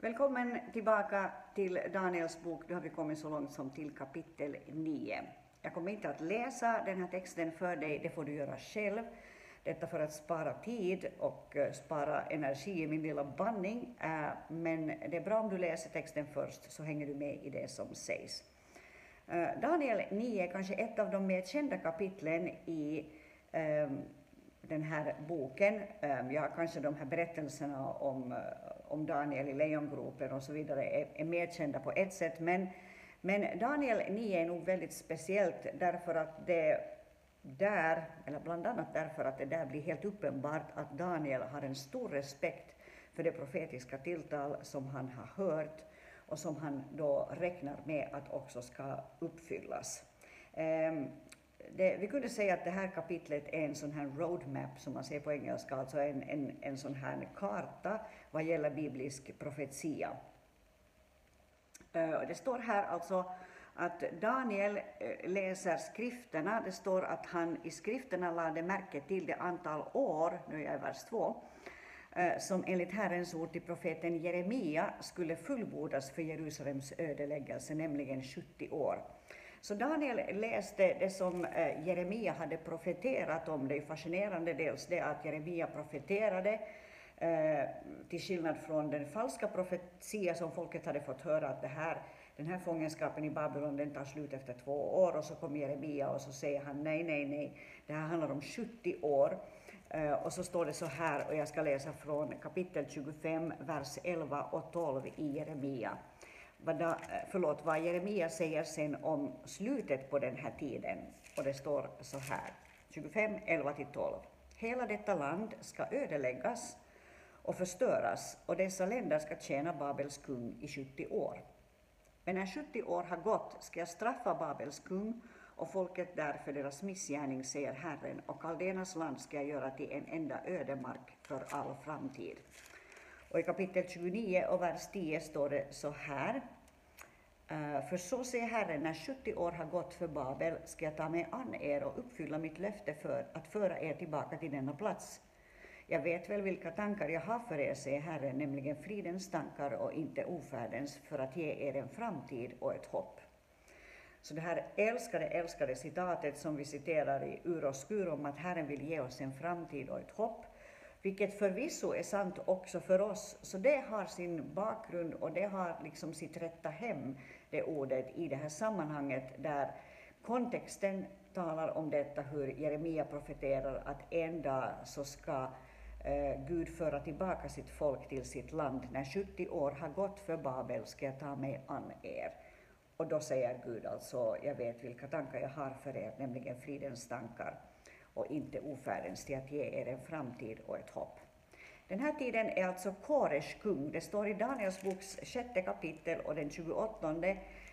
Välkommen tillbaka till Daniels bok. Nu har vi kommit så långt som till kapitel 9. Jag kommer inte att läsa den här texten för dig, det får du göra själv. Detta för att spara tid och eh, spara energi i min lilla bandning. Eh, men det är bra om du läser texten först, så hänger du med i det som sägs. Eh, Daniel 9 är kanske ett av de mer kända kapitlen i ehm, den här boken. Ehm, ja, kanske de här berättelserna om, om Daniel i lejongropen och så vidare är, är mer kända på ett sätt, men, men Daniel 9 är nog väldigt speciellt därför att det där, eller bland annat därför att det där blir helt uppenbart att Daniel har en stor respekt för det profetiska tilltal som han har hört och som han då räknar med att också ska uppfyllas. Ehm, det, vi kunde säga att det här kapitlet är en sån här roadmap, som man säger på engelska, alltså en, en, en sån här karta vad gäller biblisk profetia. Eh, det står här alltså att Daniel eh, läser skrifterna. Det står att han i skrifterna lade märke till det antal år, nu är jag i vers 2, eh, som enligt Herrens ord till profeten Jeremia skulle fullbordas för Jerusalems ödeläggelse, nämligen 70 år. Så Daniel läste det som eh, Jeremia hade profeterat om. Det är fascinerande dels det att Jeremia profeterade eh, till skillnad från den falska profetia som folket hade fått höra att det här den här fångenskapen i Babylon den tar slut efter två år och så kommer Jeremia och så säger han nej, nej, nej, det här handlar om 70 år. Eh, och så står det så här, och jag ska läsa från kapitel 25, vers 11 och 12 i Jeremia. Vad, da, eh, förlåt, vad Jeremia säger sen om slutet på den här tiden. Och det står så här, 25, 11 till 12. Hela detta land ska ödeläggas och förstöras och dessa länder ska tjäna Babels kung i 70 år. Men när 70 år har gått ska jag straffa Babels kung och folket där för deras missgärning, säger Herren, och Kaldenas land ska jag göra till en enda ödemark för all framtid. Och i kapitel 29 och vers 10 står det så här. Eh, för så säger Herren, när 70 år har gått för Babel ska jag ta mig an er och uppfylla mitt löfte för att föra er tillbaka till denna plats. Jag vet väl vilka tankar jag har för er, säger Herren, nämligen fridens tankar och inte ofärdens, för att ge er en framtid och ett hopp. Så det här älskade, älskade citatet som vi citerar i Ur och skur om att Herren vill ge oss en framtid och ett hopp, vilket förvisso är sant också för oss. Så det har sin bakgrund och det har liksom sitt rätta hem, det ordet, i det här sammanhanget där kontexten talar om detta, hur Jeremia profeterar att en dag så ska eh, Gud föra tillbaka sitt folk till sitt land. När 70 år har gått för Babel ska jag ta mig an er. Och då säger Gud alltså, jag vet vilka tankar jag har för er, nämligen fridens tankar och inte ofärdens, till att ge er en framtid och ett hopp. Den här tiden är alltså Kores kung. Det står i Daniels boks sjätte kapitel och den 28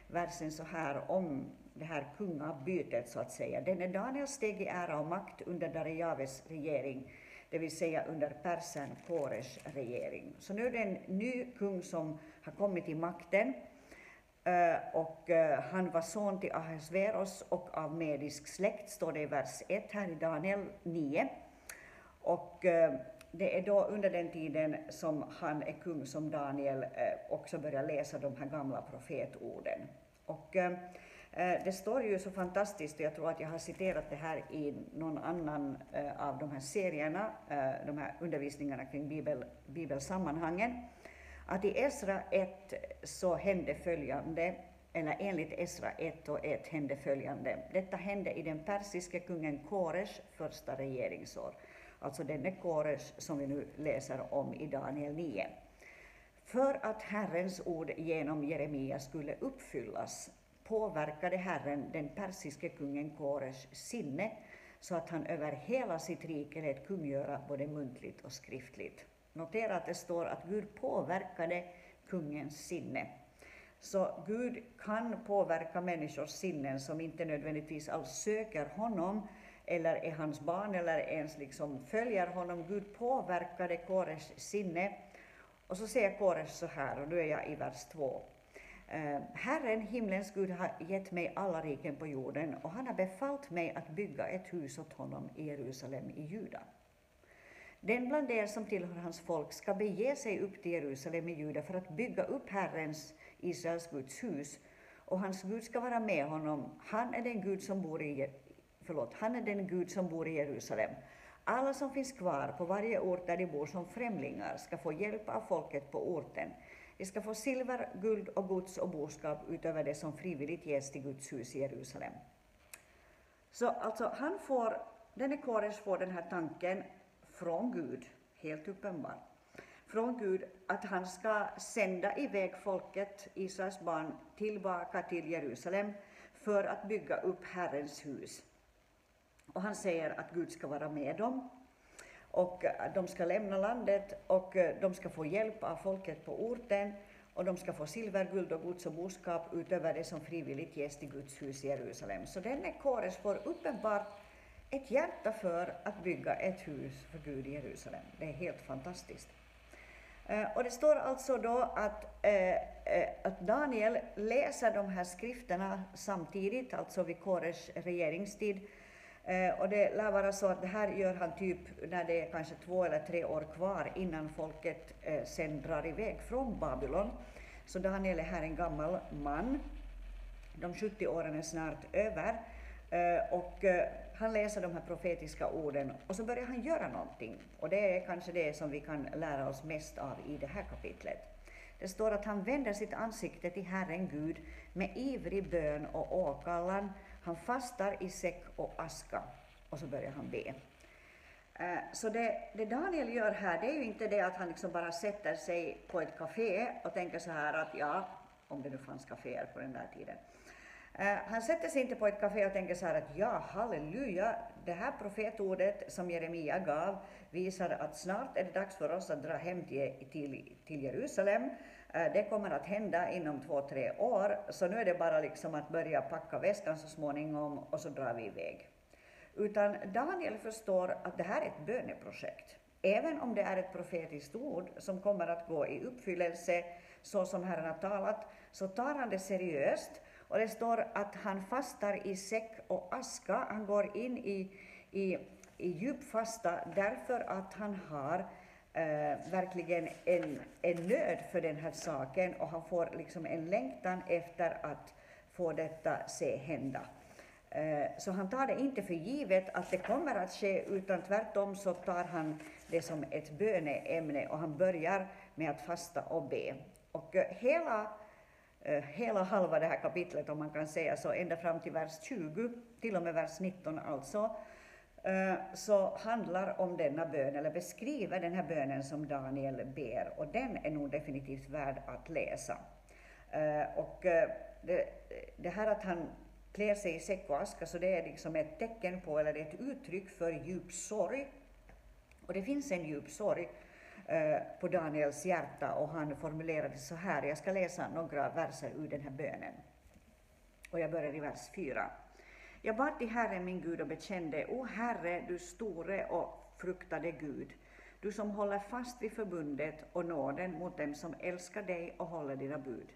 versen så här om det här kungabytet så att säga. Denne Daniel steg i ära och makt under Darejaves regering det vill säga under persen Kores regering. Så nu är det en ny kung som har kommit till makten eh, och eh, han var son till Ahasveros och av medisk släkt, står det i vers 1 här i Daniel 9. Och eh, det är då under den tiden som han är kung som Daniel eh, också börjar läsa de här gamla profetorden. Och eh, eh, det står ju så fantastiskt, och jag tror att jag har citerat det här i någon annan av de här serierna, de här undervisningarna kring Bibel, bibelsammanhangen, att i Esra 1 så hände följande, eller enligt Esra 1 och 1 hände följande. Detta hände i den persiske kungen Kores första regeringsår, alltså denne Kores som vi nu läser om i Daniel 9. För att Herrens ord genom Jeremia skulle uppfyllas påverkade Herren den persiske kungen Kores sinne så att han över hela sitt rike lät kungöra både muntligt och skriftligt. Notera att det står att Gud påverkade kungens sinne. Så Gud kan påverka människors sinnen som inte nödvändigtvis alls söker honom eller är hans barn eller ens liksom följer honom. Gud påverkade Kores sinne. Och så säger Kores så här, och nu är jag i vers 2. Eh, Herren, himlens Gud, har gett mig alla riken på jorden och han har befallt mig att bygga ett hus åt honom i Jerusalem i Juda. Den bland er som tillhör hans folk ska bege sig upp till Jerusalem i Juda för att bygga upp Herrens, Israels Guds hus, och hans Gud ska vara med honom. Han är den Gud som bor i, förlåt, han är den Gud som bor i Jerusalem. Alla som finns kvar på varje ort där de bor som främlingar ska få hjälp av folket på orten. De ska få silver, guld och gods och boskap utöver det som frivilligt ges till Guds hus i Jerusalem. Så alltså, han får, denne Kores får den här tanken från Gud, helt uppenbart, från Gud att han ska sända iväg folket, Israels barn, tillbaka till Jerusalem för att bygga upp Herrens hus. Och han säger att Gud ska vara med dem och eh, de ska lämna landet och eh, de ska få hjälp av folket på orten och de ska få silver, guld och gods och boskap utöver det som frivilligt ges till Guds hus i Jerusalem. Så denne Kores får uppenbart ett hjärta för att bygga ett hus för Gud i Jerusalem. Det är helt fantastiskt. Eh, och det står alltså då att, att Daniel läser de här skrifterna samtidigt, alltså vid Kores regeringstid. Eh, och det lär vara så att det här gör han typ när det är kanske två eller tre år kvar innan folket eh, sen drar iväg från Babylon. Så Daniel är här en gammal man. De 70 åren är snart över. Eh, och han läser de här profetiska orden och så börjar han göra någonting. Och det är kanske det som vi kan lära oss mest av i det här kapitlet. Det står att han vänder sitt ansikte till Herren Gud med ivrig bön och åkallan. Han fastar i säck och aska och så börjar han be. Eh, så det, det, Daniel gör här, det är ju inte det att han liksom bara sätter sig på ett café och tänker så här att ja, om det nu fanns kaféer på den där tiden, eh, han sätter sig inte på ett café och tänker så här att ja, halleluja, det här profetordet som Jeremia gav visar att snart är det dags för oss att dra hem till, till, till Jerusalem. Eh, det kommer att hända inom två, tre år, så nu är det bara liksom att börja packa väskan så småningom och så drar vi iväg. Utan Daniel förstår att det här är ett böneprojekt. Även om det är ett profetiskt ord som kommer att gå i uppfyllelse så som Herren har talat, så tar han det seriöst och det står att han fastar i säck och aska. Han går in i, i, i djup fasta därför att han har eh, verkligen en, en nöd för den här saken och han får liksom en längtan efter att få detta se hända. Eh, så han tar det inte för givet att det kommer att ske, utan tvärtom så tar han det som ett böneämne och han börjar med att fasta och be. Och eh, hela eh, hela halva det här kapitlet, om man kan säga så, ända fram till vers 20, till och med vers 19 alltså, eh, Eh, så handlar om denna bön, eller beskriver den här bönen som Daniel ber, och den är nog definitivt värd att läsa. Eh, och eh, det, det här att han klär sig i säck och aska, så det är liksom ett tecken på, eller ett uttryck för djup sorg. Och det finns en djup sorg på Daniels hjärta och han formulerade så här, jag ska läsa några verser ur den här bönen. Och jag börjar i vers 4. Jag bad till Herren min Gud och bekände, O Herre, du store och fruktade Gud, du som håller fast vid förbundet och nåden mot dem som älskar dig och håller dina bud.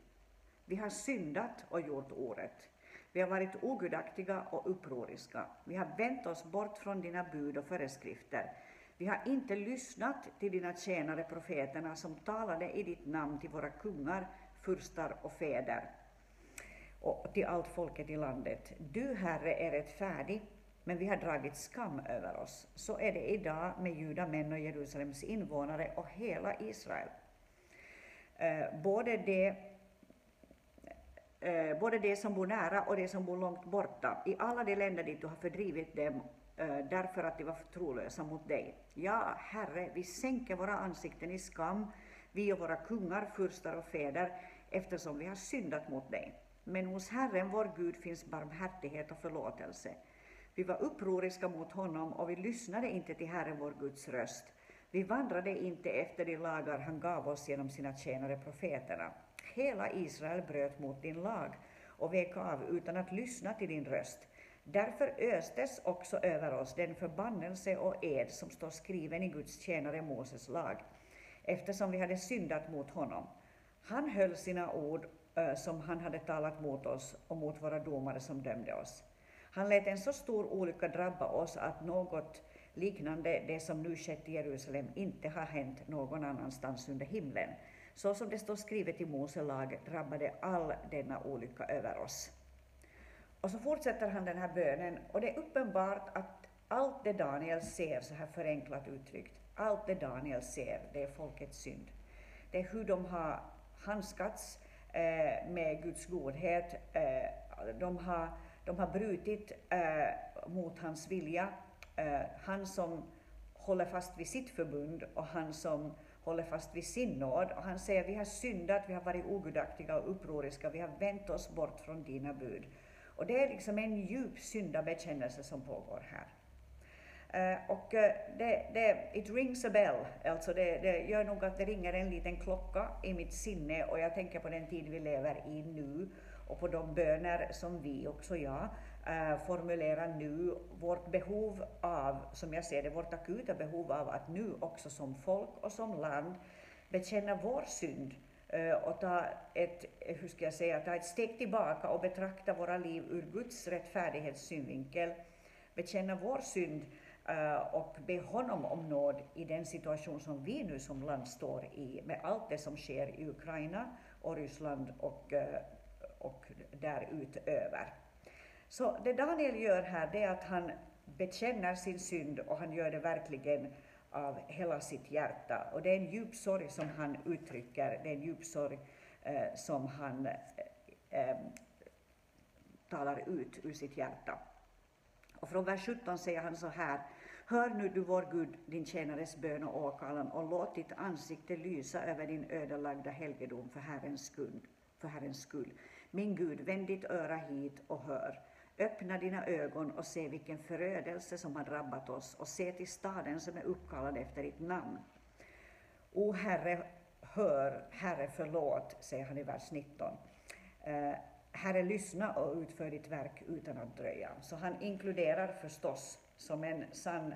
Vi har syndat och gjort orätt. Vi har varit ogudaktiga och upproriska. Vi har vänt oss bort från dina bud och föreskrifter. Vi har inte lyssnat till dina tjänare profeterna som talade i ditt namn till våra kungar, furstar och fäder och till allt folket i landet. Du, Herre, är rättfärdig, men vi har dragit skam över oss. Så är det idag med judamän och Jerusalems invånare och hela Israel. Eh, både det eh, både de som bor nära och de som bor långt borta, i alla de länder dit du har fördrivit dem eh, därför att de var trolösa mot dig. Ja, Herre, vi sänker våra ansikten i skam, vi och våra kungar, furstar och fäder, eftersom vi har syndat mot dig. Men hos Herren, vår Gud, finns barmhärtighet och förlåtelse. Vi var upproriska mot honom och vi lyssnade inte till Herren, vår Guds röst. Vi vandrade inte efter de lagar han gav oss genom sina tjänare profeterna. Hela Israel bröt mot din lag och vek av utan att lyssna till din röst. Därför östes också över oss den förbannelse och ed som står skriven i Guds tjänare Moses lag, eftersom vi hade syndat mot honom. Han höll sina ord som han hade talat mot oss och mot våra domare som dömde oss. Han lät en så stor olycka drabba oss att något liknande det som nu skett i Jerusalem inte har hänt någon annanstans under himlen. Så som det står skrivet i Mose lag drabbade all denna olycka över oss. Och så fortsätter han den här bönen och det är uppenbart att allt det Daniel ser, så här förenklat uttryckt, allt det Daniel ser, det är folkets synd. Det är hur de har handskats Eh, med Guds godhet. Eh, de, har, de har brutit eh, mot hans vilja. Eh, han som håller fast vid sitt förbund och han som håller fast vid sin nåd. Och han säger vi har syndat, vi har varit ogudaktiga och upproriska, vi har vänt oss bort från dina bud. Och det är liksom en djup syndabekännelse som pågår här. Uh, och eh, det, det, it rings a bell, alltså det, det, gör nog att det ringer en liten klocka i mitt sinne och jag tänker på den tid vi lever i nu och på de böner som vi, också jag, uh, eh, formulerar nu. Vårt behov av, som jag ser det, vårt akuta behov av att nu också som folk och som land bekänna vår synd och ta ett, hur ska jag säga, ta ett steg tillbaka och betrakta våra liv ur Guds rättfärdighetssynvinkel, bekänna vår synd Eh, och be honom om nåd i den situation som vi nu som land står i med allt det som sker i Ukraina och Ryssland och, eh, och därutöver. Så det Daniel gör här det är att han bekänner sin synd och han gör det verkligen av hela sitt hjärta. Och det är en djup sorg som han uttrycker, det är en djup sorg eh, som han eh, talar ut ur sitt hjärta. Och från vers 17 säger han så här Hör nu du vår Gud din tjänares bön och åkallan och låt ditt ansikte lysa över din ödelagda helgedom för Herrens skull. För Herrens skull. Min Gud, vänd ditt öra hit och hör. Öppna dina ögon och se vilken förödelse som har drabbat oss och se till staden som är uppkallad efter ditt namn. O Herre, hör, Herre förlåt, säger han i vers 19. Herre, lyssna och utför ditt verk utan att dröja. Så han inkluderar förstås som en sann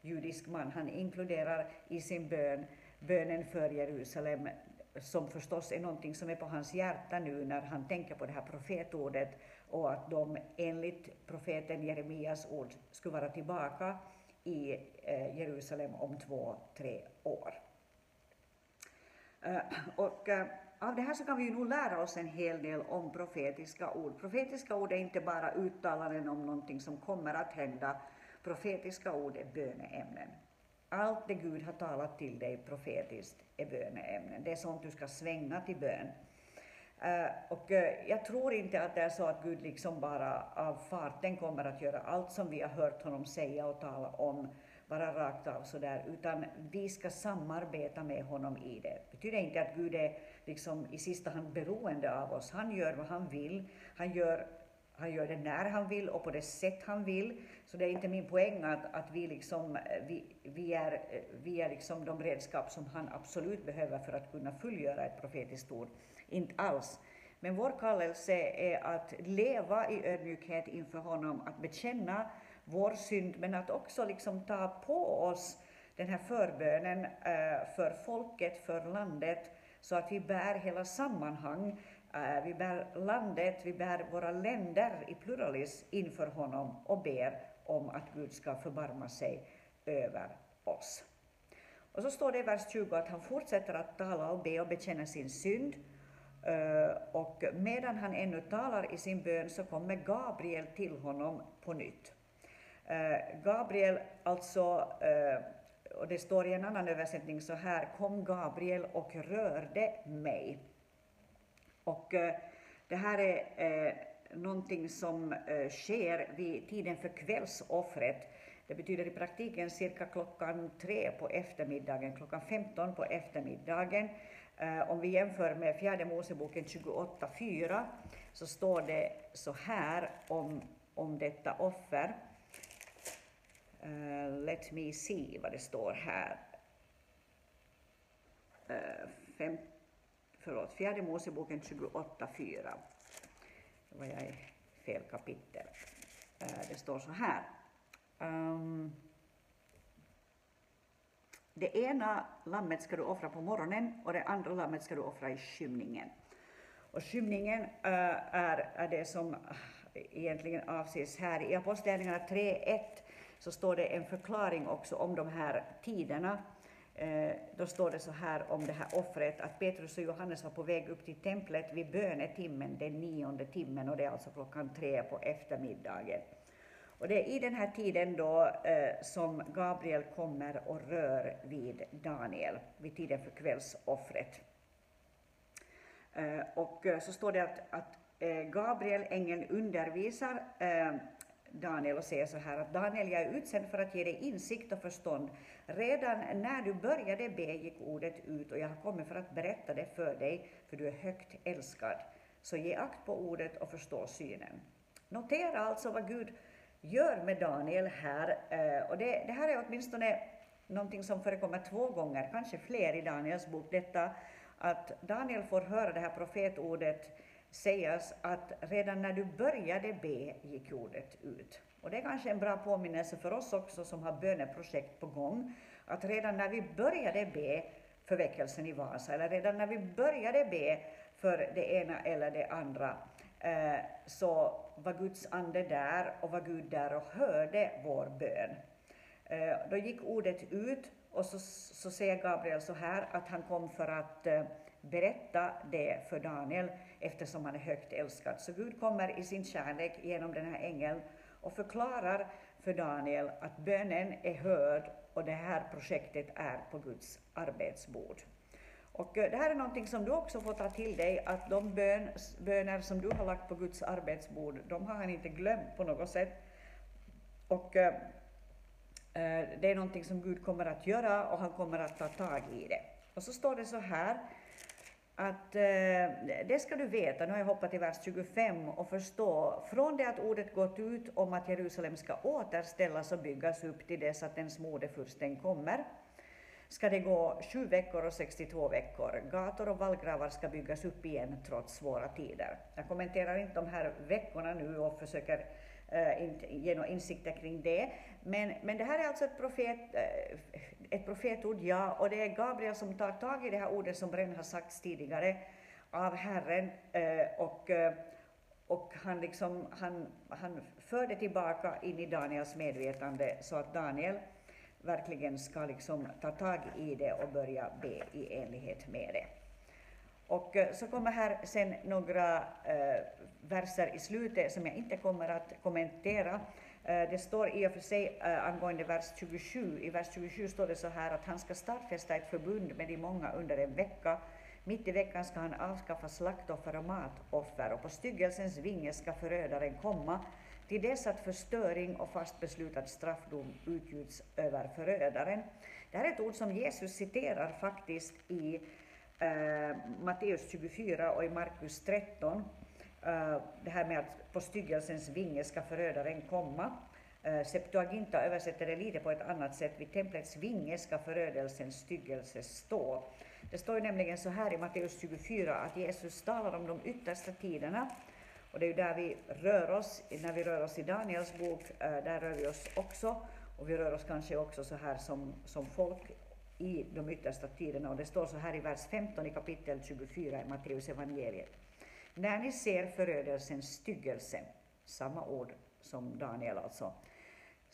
judisk man. Han inkluderar i sin bön bönen för Jerusalem, som förstås är någonting som är på hans hjärta nu när han tänker på det här profetordet och att de enligt profeten Jeremias ord skulle vara tillbaka i eh, Jerusalem om två, tre år. Eh, och eh, av det här så kan vi ju nog lära oss en hel del om profetiska ord. Profetiska ord är inte bara uttalanden om någonting som kommer att hända, Profetiska ord är böneämnen. Allt det Gud har talat till dig profetiskt är böneämnen. Det är sånt du ska svänga till bön. Uh, och uh, jag tror inte att det är så att Gud liksom bara av farten kommer att göra allt som vi har hört honom säga och tala om, bara rakt av sådär, utan vi ska samarbeta med honom i det. Det betyder inte att Gud är liksom i sista hand beroende av oss. Han gör vad han vill. Han gör han gör det när han vill och på det sätt han vill. Så det är inte min poäng att, att vi, liksom, eh, vi, vi, är, eh, vi är liksom de redskap som han absolut behöver för att kunna fullgöra ett profetiskt ord. Inte alls. Men vår kallelse är att leva i ödmjukhet inför honom, att bekänna vår synd, men att också liksom ta på oss den här förbönen eh, för folket, för landet, så att vi bär hela sammanhang eh, vi bär landet, vi bär våra länder i pluralis inför honom och ber om att Gud ska förbarma sig över oss. Och så står det i vers 20 att han fortsätter att tala och be och bekänna sin synd. Eh, och medan han ännu talar i sin bön så kommer Gabriel till honom på nytt. Eh, Gabriel, alltså, och det står i en annan översättning så här, kom Gabriel och rörde mig. Och eh, det här är eh, någonting som eh, sker vid tiden för kvällsoffret. Det betyder i praktiken cirka klockan tre på eftermiddagen, klockan 15 på eftermiddagen. Eh, om vi jämför med fjärde Moseboken 28.4 så står det så här om, om detta offer. Uh, let me see vad det står här. Uh, fem, förlåt, fjärde Moseboken 28.4. Det var jag i fel kapitel. Uh, det står så här. Um, det ena lammet ska du offra på morgonen och det andra lammet ska du offra i skymningen. Och skymningen uh, är, är det som egentligen avses här. I Apostlagärningarna 3.1 så står det en förklaring också om de här tiderna. Eh, då står det så här om det här offret, att Petrus och Johannes var på väg upp till templet vid bönetimmen, den nionde timmen, och det är alltså klockan tre på eftermiddagen. Och det är i den här tiden då eh, som Gabriel kommer och rör vid Daniel, vid tiden för kvällsoffret. Eh, och eh, så står det att, att eh, Gabriel, ängeln, undervisar eh, Daniel och säger så här att Daniel, jag är utsänd för att ge dig insikt och förstånd. Redan när du började be gick ordet ut och jag har kommit för att berätta det för dig, för du är högt älskad. Så ge akt på ordet och förstå synen. Notera alltså vad Gud gör med Daniel här. Eh, och det, det här är åtminstone någonting som förekommer två gånger, kanske fler i Daniels bok, detta att Daniel får höra det här profetordet sägas att redan när du började be gick ordet ut. Och det är kanske en bra påminnelse för oss också som har böneprojekt på gång, att redan när vi började be för väckelsen i Vasa, eller redan när vi började be för det ena eller det andra, eh, så var Guds ande där och var Gud där och hörde vår bön. Eh, då gick ordet ut och så, så säger Gabriel så här att han kom för att eh, berätta det för Daniel eftersom han är högt älskad. Så Gud kommer i sin kärlek genom den här ängeln och förklarar för Daniel att bönen är hörd och det här projektet är på Guds arbetsbord. Och eh, det här är någonting som du också får ta till dig, att de bön, böner som du har lagt på Guds arbetsbord, de har han inte glömt på något sätt. Och eh, eh det är någonting som Gud kommer att göra och han kommer att ta tag i det. Och så står det så här, att eh, det ska du veta, nu har jag hoppat till vers 25 och förstå, från det att ordet gått ut om att Jerusalem ska återställas och byggas upp till dess att den modefursten kommer, ska det gå sju veckor och 62 veckor. Gator och vallgravar ska byggas upp igen trots svåra tider. Jag kommenterar inte de här veckorna nu och försöker eh, uh, inte ge några insikter kring det. Men, men det här är alltså ett, profet, uh, ett profetord, ja, och det är Gabriel som tar tag i det här ordet som redan har sagts tidigare av Herren uh, och och han, liksom, han, han för det tillbaka in i Daniels medvetande så att Daniel verkligen ska liksom ta tag i det och börja be i enlighet med det. Och eh, så kommer här sen några eh, verser i slutet som jag inte kommer att kommentera. Eh, det står i och för sig eh, angående vers 27, i vers 27 står det så här att han ska stadfästa ett förbund med de många under en vecka. Mitt i veckan ska han avskaffa slaktoffer och matoffer och på styggelsens vinge ska förödaren komma till dess att förstöring och fast beslutad straffdom utgjuts över förödaren. Det här är ett ord som Jesus citerar faktiskt i eh, Matteus 24 och i Markus 13. Eh, det här med att på styggelsens vinge ska förödaren komma. Eh, Septuaginta översätter det lite på ett annat sätt. Vid templets vinge ska förödelsens styggelse stå. Det står nämligen så här i Matteus 24 att Jesus talar om de yttersta tiderna och det är ju där vi rör oss, när vi rör oss i Daniels bok, eh, där rör vi oss också. Och vi rör oss kanske också så här som, som folk i de yttersta tiderna. Och det står så här i vers 15 i kapitel 24 i Matteus evangeliet. När ni ser förödelsens styggelse, samma ord som Daniel alltså,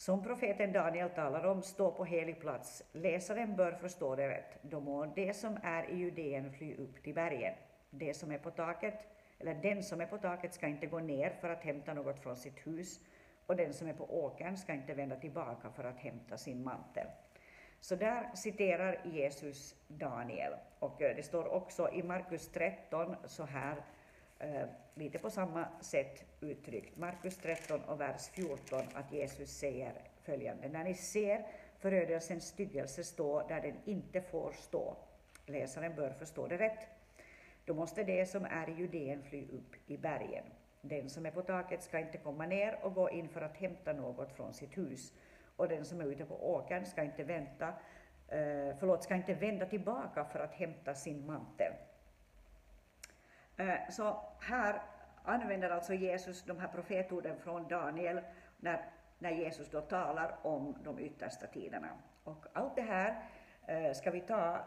som profeten Daniel talar om, stå på helig plats. Läsaren bör förstå det rätt. Då må det som är i Judeen fly upp till bergen. Det som är på taket eller den som är på taket ska inte gå ner för att hämta något från sitt hus och den som är på åkern ska inte vända tillbaka för att hämta sin mantel. Så där citerar Jesus Daniel. Och eh, det står också i Markus 13 så här, eh, lite på samma sätt uttryckt. Markus 13 och vers 14, att Jesus säger följande. När ni ser förödelsens styggelse stå där den inte får stå, läsaren bör förstå det rätt, då måste det som är i Judeen fly upp i bergen. Den som är på taket ska inte komma ner och gå in för att hämta något från sitt hus, och den som är ute på åkern ska inte vänta, eh, förlåt, ska inte vända tillbaka för att hämta sin mantel. Eh, så här använder alltså Jesus de här profetorden från Daniel när, när Jesus då talar om de yttersta tiderna. Och allt det här eh, ska vi ta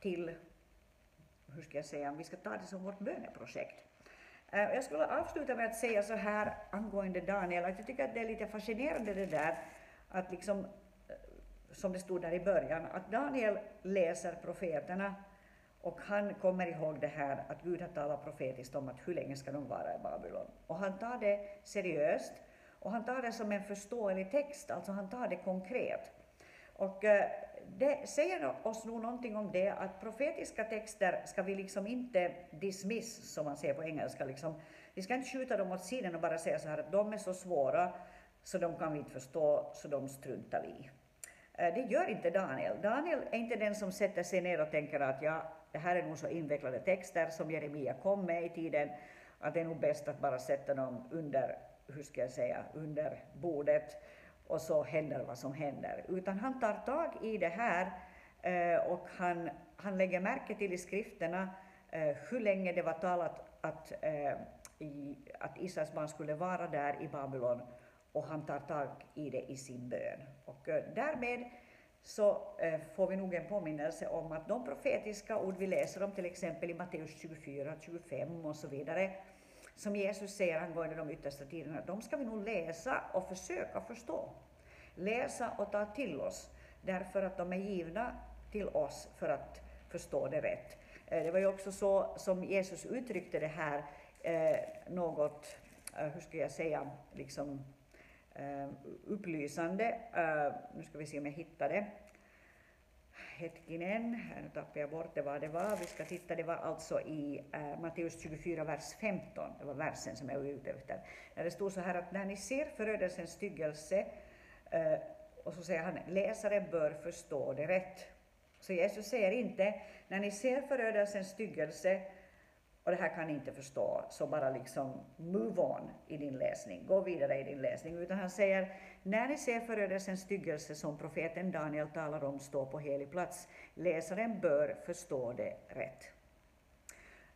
till hur ska jag säga, vi ska ta det som vårt böneprojekt. Eh, jag skulle avsluta med att säga så här angående Daniel, att jag tycker att det är lite fascinerande det där att liksom, som det stod där i början, att Daniel läser profeterna och han kommer ihåg det här att Gud har talat profetiskt om att hur länge ska de vara i Babylon. Och han tar det seriöst och han tar det som en förståelig text, alltså han tar det konkret. Och eh, det säger oss nog någonting om det att profetiska texter ska vi liksom inte dismiss, som man säger på engelska. Liksom. Vi ska inte skjuta dem åt sidan och bara säga så här att de är så svåra så de kan vi inte förstå, så de struntar vi i. Eh, det gör inte Daniel. Daniel är inte den som sätter sig ner och tänker att ja, det här är nog så invecklade texter som Jeremia kom med i tiden, att det är nog bäst att bara sätta dem under, hur ska jag säga, under bordet och så händer vad som händer. Utan han tar tag i det här eh, och han, han lägger märke till i skrifterna eh, hur länge det var talat att, eh, att Israels barn skulle vara där i Babylon och han tar tag i det i sin bön. Och därmed så eh, får vi nog en påminnelse om att de profetiska ord vi läser om, till exempel i Matteus 24, 25 och så vidare, som Jesus säger angående de yttersta tiderna, de ska vi nog läsa och försöka förstå. Läsa och ta till oss, därför att de är givna till oss för att förstå det rätt. Eh, det var ju också så som Jesus uttryckte det här, eh, något, hur ska jag säga, liksom Ehm, upplysande. Eh, nu ska vi se om jag hittar det. Hetkinen, nu tappade jag bort det vad det var. Vi ska titta, det var alltså i eh, Matteus 24, vers 15. Det var versen som jag var ute efter. När det stod så här att när ni ser förödelsens styggelse, eh, och så säger han, läsaren bör förstå det rätt. Så Jesus säger inte, när ni ser förödelsens styggelse, och det här kan ni inte förstå, så bara liksom move on i din läsning, gå vidare i din läsning. Utan han säger, när ni ser förödelsens styggelse som profeten Daniel talar om stå på helig plats, läsaren bör förstå det rätt.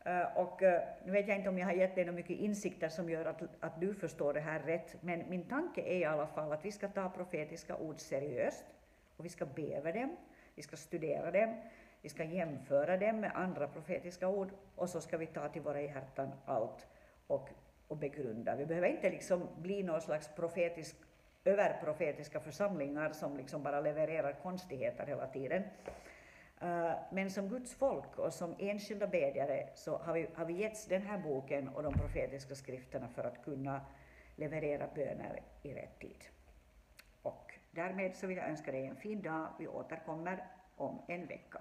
Eh, och eh, nu vet jag inte om jag har gett dig mycket insikter som gör att, att du förstår det här rätt, men min tanke är i alla fall att vi ska ta profetiska ord seriöst och vi ska be över dem, vi ska studera dem, vi ska jämföra dem med andra profetiska ord och så ska vi ta till våra hjärtan allt och, och begrunda. Vi behöver inte liksom bli någon slags profetisk, överprofetiska församlingar som liksom bara levererar konstigheter hela tiden. Eh, men som Guds folk och som enskilda bedjare så har vi, har vi getts den här boken och de profetiska skrifterna för att kunna leverera böner i rätt tid. Och därmed så vill jag önska dig en fin dag. Vi återkommer om en vecka.